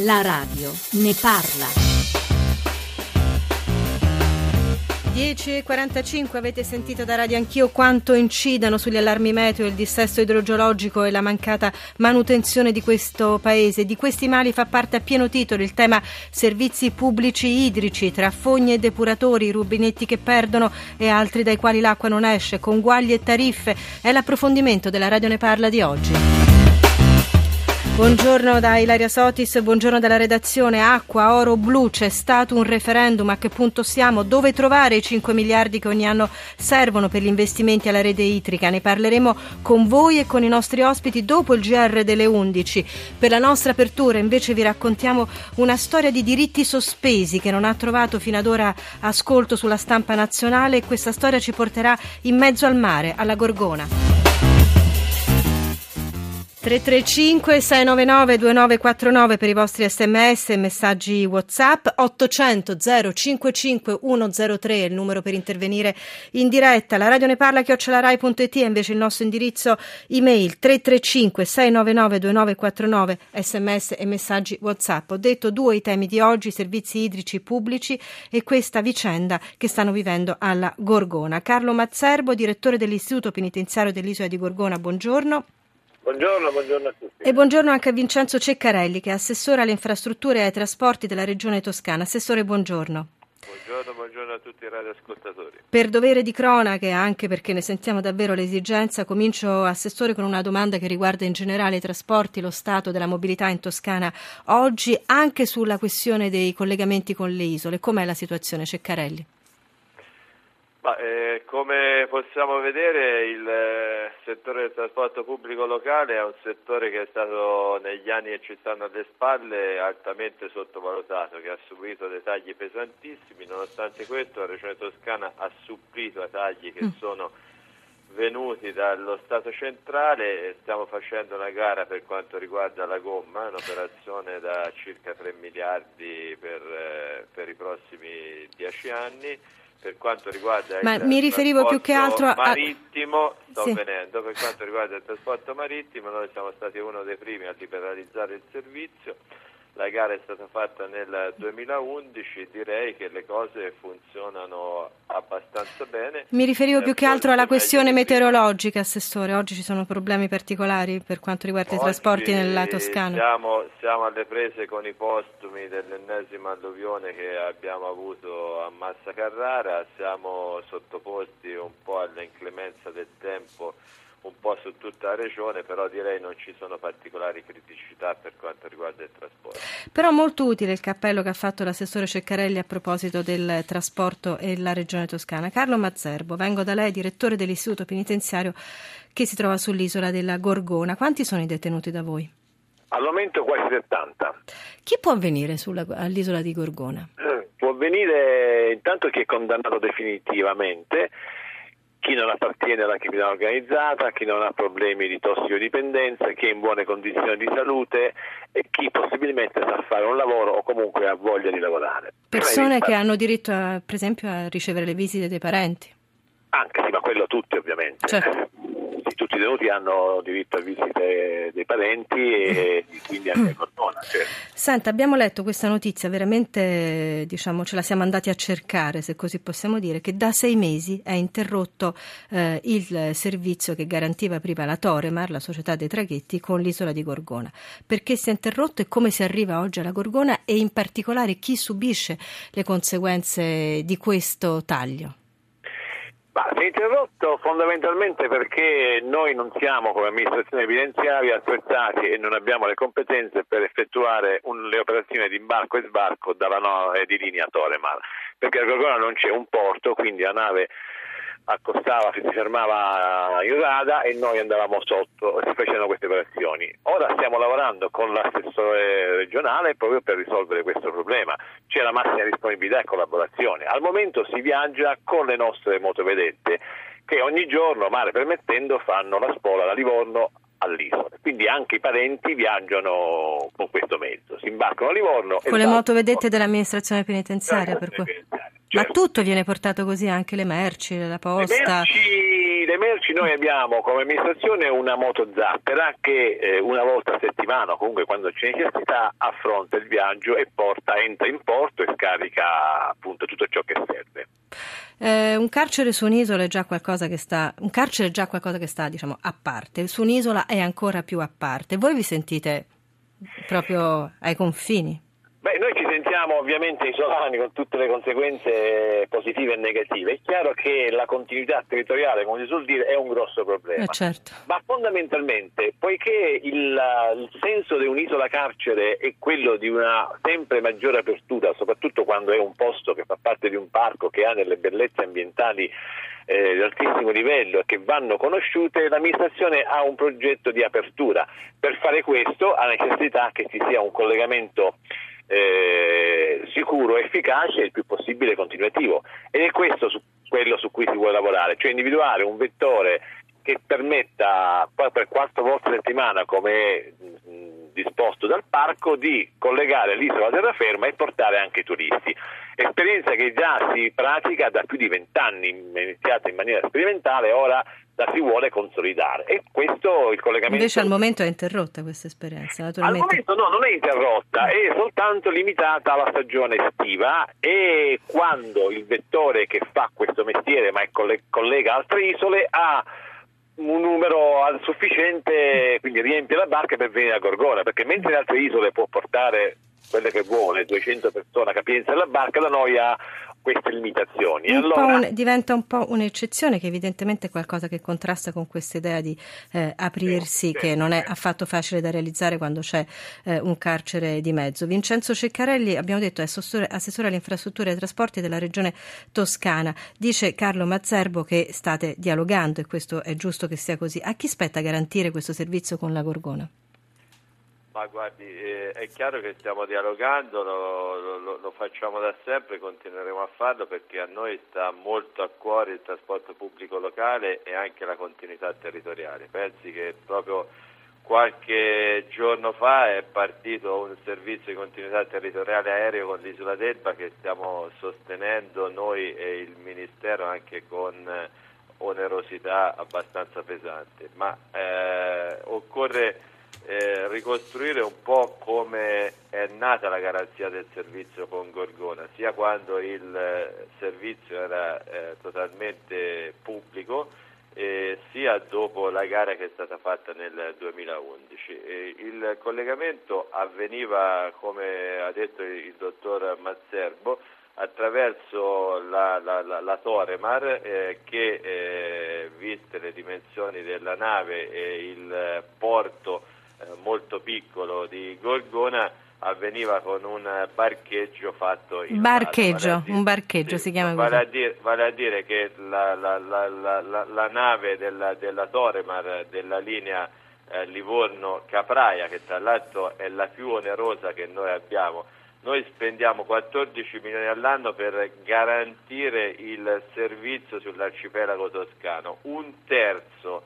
La radio ne parla. 10.45 avete sentito da radio anch'io quanto incidano sugli allarmi meteo il dissesto idrogeologico e la mancata manutenzione di questo paese. Di questi mali fa parte a pieno titolo il tema servizi pubblici idrici, tra fogne e depuratori, rubinetti che perdono e altri dai quali l'acqua non esce, conguagli e tariffe. È l'approfondimento della radio ne parla di oggi. Buongiorno da Ilaria Sotis, buongiorno dalla redazione. Acqua, oro, blu, c'è stato un referendum, a che punto siamo? Dove trovare i 5 miliardi che ogni anno servono per gli investimenti alla rete idrica? Ne parleremo con voi e con i nostri ospiti dopo il GR delle 11. Per la nostra apertura invece vi raccontiamo una storia di diritti sospesi che non ha trovato fino ad ora ascolto sulla stampa nazionale e questa storia ci porterà in mezzo al mare, alla Gorgona. 335 699 2949 per i vostri sms e messaggi whatsapp. 800 055 103 è il numero per intervenire in diretta. La radio ne parla chiocciolarai.it è invece il nostro indirizzo email. 335 699 2949 sms e messaggi whatsapp. Ho detto due i temi di oggi servizi idrici pubblici e questa vicenda che stanno vivendo alla Gorgona. Carlo Mazzerbo direttore dell'istituto penitenziario dell'isola di Gorgona buongiorno Buongiorno, buongiorno, a tutti. E buongiorno anche a Vincenzo Ceccarelli, che è assessore alle infrastrutture e ai trasporti della Regione Toscana. Assessore, buongiorno. Buongiorno, buongiorno a tutti i radioascoltatori. Per dovere di cronache, anche perché ne sentiamo davvero l'esigenza, comincio, Assessore, con una domanda che riguarda in generale i trasporti, lo stato della mobilità in Toscana oggi, anche sulla questione dei collegamenti con le isole. Com'è la situazione, Ceccarelli? Ma, eh, come possiamo vedere il eh, settore del trasporto pubblico locale è un settore che è stato negli anni che ci stanno alle spalle altamente sottovalutato, che ha subito dei tagli pesantissimi, nonostante questo la Regione Toscana ha supplito ai tagli che mm. sono venuti dallo Stato centrale. E stiamo facendo una gara per quanto riguarda la gomma, un'operazione da circa 3 miliardi per, eh, per i prossimi 10 anni per quanto riguarda Ma il mi riferivo più che altro a... marittimo, sto sì. venendo, per quanto riguarda il trasporto marittimo noi siamo stati uno dei primi a liberalizzare il servizio la gara è stata fatta nel 2011, direi che le cose funzionano abbastanza bene. Mi riferivo più che altro alla questione meteorologica, Assessore. Oggi ci sono problemi particolari per quanto riguarda Oggi i trasporti nella Toscana. Siamo, siamo, alle prese con i postumi dell'ennesima alluvione che abbiamo avuto a Massa Carrara, siamo sottoposti un po' all'inclemenza del tempo un po' su tutta la regione, però direi non ci sono particolari criticità per quanto riguarda il trasporto. Però molto utile il cappello che ha fatto l'assessore Ceccarelli a proposito del trasporto e la regione toscana. Carlo Mazzerbo, vengo da lei, direttore dell'istituto penitenziario che si trova sull'isola della Gorgona. Quanti sono i detenuti da voi? Al momento quasi 70. Chi può venire sulla, all'isola di Gorgona? Eh, può venire intanto chi è condannato definitivamente chi non appartiene alla criminalità organizzata, chi non ha problemi di tossicodipendenza, chi è in buone condizioni di salute e chi possibilmente sa fare un lavoro o comunque ha voglia di lavorare. Persone che hanno diritto, a, per esempio, a ricevere le visite dei parenti. Anche sì, ma quello tutti ovviamente. Certo tutti i detenuti hanno diritto a visite dei parenti e quindi anche Cordona. Certo. Senta, abbiamo letto questa notizia, veramente diciamo, ce la siamo andati a cercare, se così possiamo dire, che da sei mesi è interrotto eh, il servizio che garantiva prima la Toremar, la società dei traghetti, con l'isola di Gorgona. Perché si è interrotto e come si arriva oggi alla Gorgona e in particolare chi subisce le conseguenze di questo taglio? Ma si è interrotto fondamentalmente perché noi non siamo come amministrazione evidenziaria attrezzati e non abbiamo le competenze per effettuare un, le operazioni di imbarco e sbarco dalla no, di linea Toremar, perché a Gorgona non c'è un porto, quindi la nave accostava, si fermava in rada e noi andavamo sotto e si facevano queste operazioni. Ora stiamo lavorando con l'assessore regionale proprio per risolvere questo problema. C'è la massima disponibilità e collaborazione. Al momento si viaggia con le nostre motovedette che ogni giorno, mare permettendo, fanno la spola da Livorno all'isola. Quindi anche i parenti viaggiano con questo mezzo, si imbarcano a Livorno. Con le motovedette dell'amministrazione penitenziaria. Per cui... Ma tutto viene portato così, anche le merci, la posta? Le merci, le merci noi abbiamo come amministrazione una moto zappera che eh, una volta a settimana comunque quando c'è necessità affronta il viaggio e porta, entra in porto e scarica appunto tutto ciò che serve. Eh, un carcere su un'isola è già qualcosa che sta, un carcere è già qualcosa che sta diciamo, a parte, su un'isola è ancora più a parte. Voi vi sentite proprio ai confini? Beh, noi ci sentiamo ovviamente isolani con tutte le conseguenze positive e negative. È chiaro che la continuità territoriale, come si suol dire, è un grosso problema. Eh certo. Ma fondamentalmente, poiché il, il senso di un'isola carcere è quello di una sempre maggiore apertura, soprattutto quando è un posto che fa parte di un parco che ha delle bellezze ambientali eh, di altissimo livello e che vanno conosciute, l'amministrazione ha un progetto di apertura. Per fare questo ha necessità che ci sia un collegamento eh, sicuro, efficace e il più possibile continuativo. Ed è questo su, quello su cui si vuole lavorare, cioè individuare un vettore che permetta per quattro volte a settimana, come è disposto dal parco, di collegare l'isola terraferma e portare anche i turisti. Esperienza che già si pratica da più di vent'anni, iniziata in maniera sperimentale, ora la si vuole consolidare e questo il collegamento invece al momento è interrotta questa esperienza naturalmente. al momento no non è interrotta è soltanto limitata alla stagione estiva e quando il vettore che fa questo mestiere ma collega altre isole ha un numero sufficiente quindi riempie la barca per venire a Gorgona perché mentre in altre isole può portare quelle che vuole 200 persone a capienza della barca da noi ha queste limitazioni. Un allora... un, diventa un po' un'eccezione che evidentemente è qualcosa che contrasta con questa idea di eh, aprirsi sì, che sì, non è affatto facile da realizzare quando c'è eh, un carcere di mezzo. Vincenzo Ceccarelli, abbiamo detto, è assessore, assessore alle infrastrutture e ai trasporti della regione Toscana. Dice Carlo Mazzerbo che state dialogando e questo è giusto che sia così. A chi spetta garantire questo servizio con la Gorgona? Ma guardi, eh, è chiaro che stiamo dialogando, lo, lo, lo, facciamo da sempre, continueremo a farlo perché a noi sta molto a cuore il trasporto pubblico locale e anche la continuità territoriale. Pensi che proprio qualche giorno fa è partito un servizio di continuità territoriale aereo con l'isola d'Elba che stiamo sostenendo noi e il Ministero anche con onerosità abbastanza pesante, ma eh, occorre eh, ricostruire un po' come è nata la garanzia del servizio con Gorgona, sia quando il eh, servizio era eh, totalmente pubblico, sia dopo la gara che è stata fatta nel 2011. il collegamento avveniva, come ha detto il dottor Mazzerbo, attraverso la, la, la, la Toremar eh, che, eh, viste le dimensioni della nave e il porto eh, molto piccolo di Gorgona avveniva con un barcheggio fatto in barcheggio, vale dire, un barcheggio sì, si chiama vale così. A dire, vale a dire che la, la, la, la nave della, della, Toremar della linea eh, Livorno-Capraia, che tra l'altro è la più onerosa che noi abbiamo, noi spendiamo 14 milioni all'anno per garantire il servizio sull'arcipelago toscano, un terzo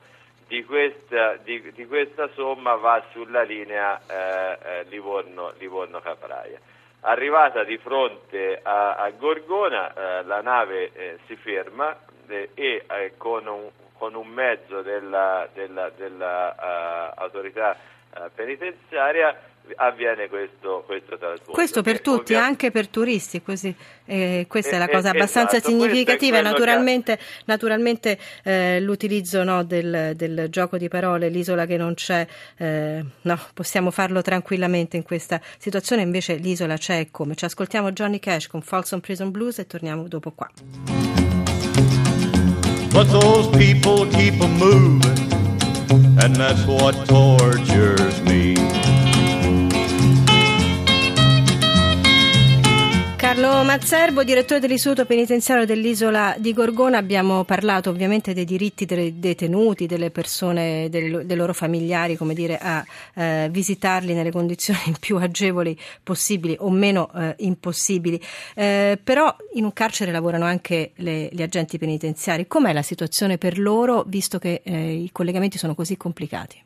di questa, di, di questa somma va sulla linea eh, eh, Livorno, Livorno-Capraia. Arrivata di fronte a, a Gorgona, eh, la nave eh, si ferma eh, e eh, con un, con, un, mezzo dell'autorità della, penitenziaria avviene questo, questo trasporto. Questo per tutti, ovvia... anche per turisti, così, eh, questa eh, è la cosa abbastanza esatto, significativa. Naturalmente, che... naturalmente eh, l'utilizzo no, del, del, gioco di parole, l'isola che non c'è, eh, no, possiamo farlo tranquillamente in questa situazione, invece l'isola c'è e come. Ci ascoltiamo Johnny Cash con Folsom Prison Blues e torniamo dopo qua. But those people keep moving, and that's what tortures Carlo Mazzerbo, direttore dell'Istituto Penitenziario dell'Isola di Gorgona, abbiamo parlato ovviamente dei diritti dei detenuti, delle persone, del, dei loro familiari, come dire, a eh, visitarli nelle condizioni più agevoli possibili o meno eh, impossibili. Eh, però in un carcere lavorano anche le, gli agenti penitenziari. Com'è la situazione per loro, visto che eh, i collegamenti sono così complicati?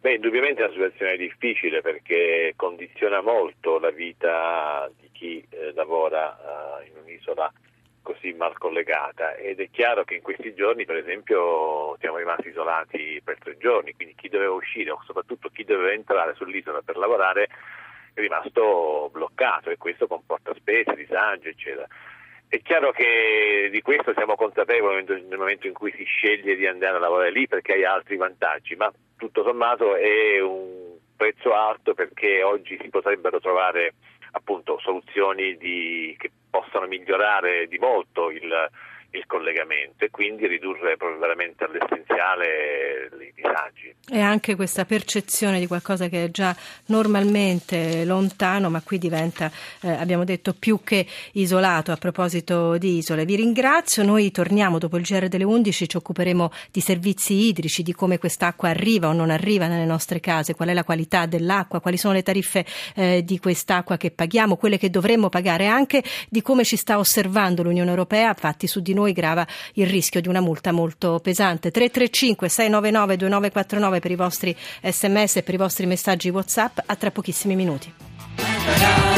Beh, indubbiamente è una situazione difficile perché condiziona molto la vita di chi eh, lavora eh, in un'isola così mal collegata ed è chiaro che in questi giorni per esempio siamo rimasti isolati per tre giorni, quindi chi doveva uscire o soprattutto chi doveva entrare sull'isola per lavorare è rimasto bloccato e questo comporta spese, disagi eccetera. È chiaro che di questo siamo consapevoli nel momento in cui si sceglie di andare a lavorare lì perché hai altri vantaggi, ma tutto sommato è un prezzo alto perché oggi si potrebbero trovare appunto soluzioni di, che possano migliorare di molto il, il collegamento e quindi ridurre veramente all'essenziale disagi. E anche questa percezione di qualcosa che è già normalmente lontano, ma qui diventa, eh, abbiamo detto, più che isolato a proposito di isole. Vi ringrazio, noi torniamo dopo il GR delle 11, ci occuperemo di servizi idrici, di come quest'acqua arriva o non arriva nelle nostre case, qual è la qualità dell'acqua, quali sono le tariffe eh, di quest'acqua che paghiamo, quelle che dovremmo pagare, anche di come ci sta osservando l'Unione Europea, infatti su di noi grava il rischio di una multa molto pesante. 335 699 2949 per i vostri sms e per i vostri messaggi WhatsApp a tra pochissimi minuti.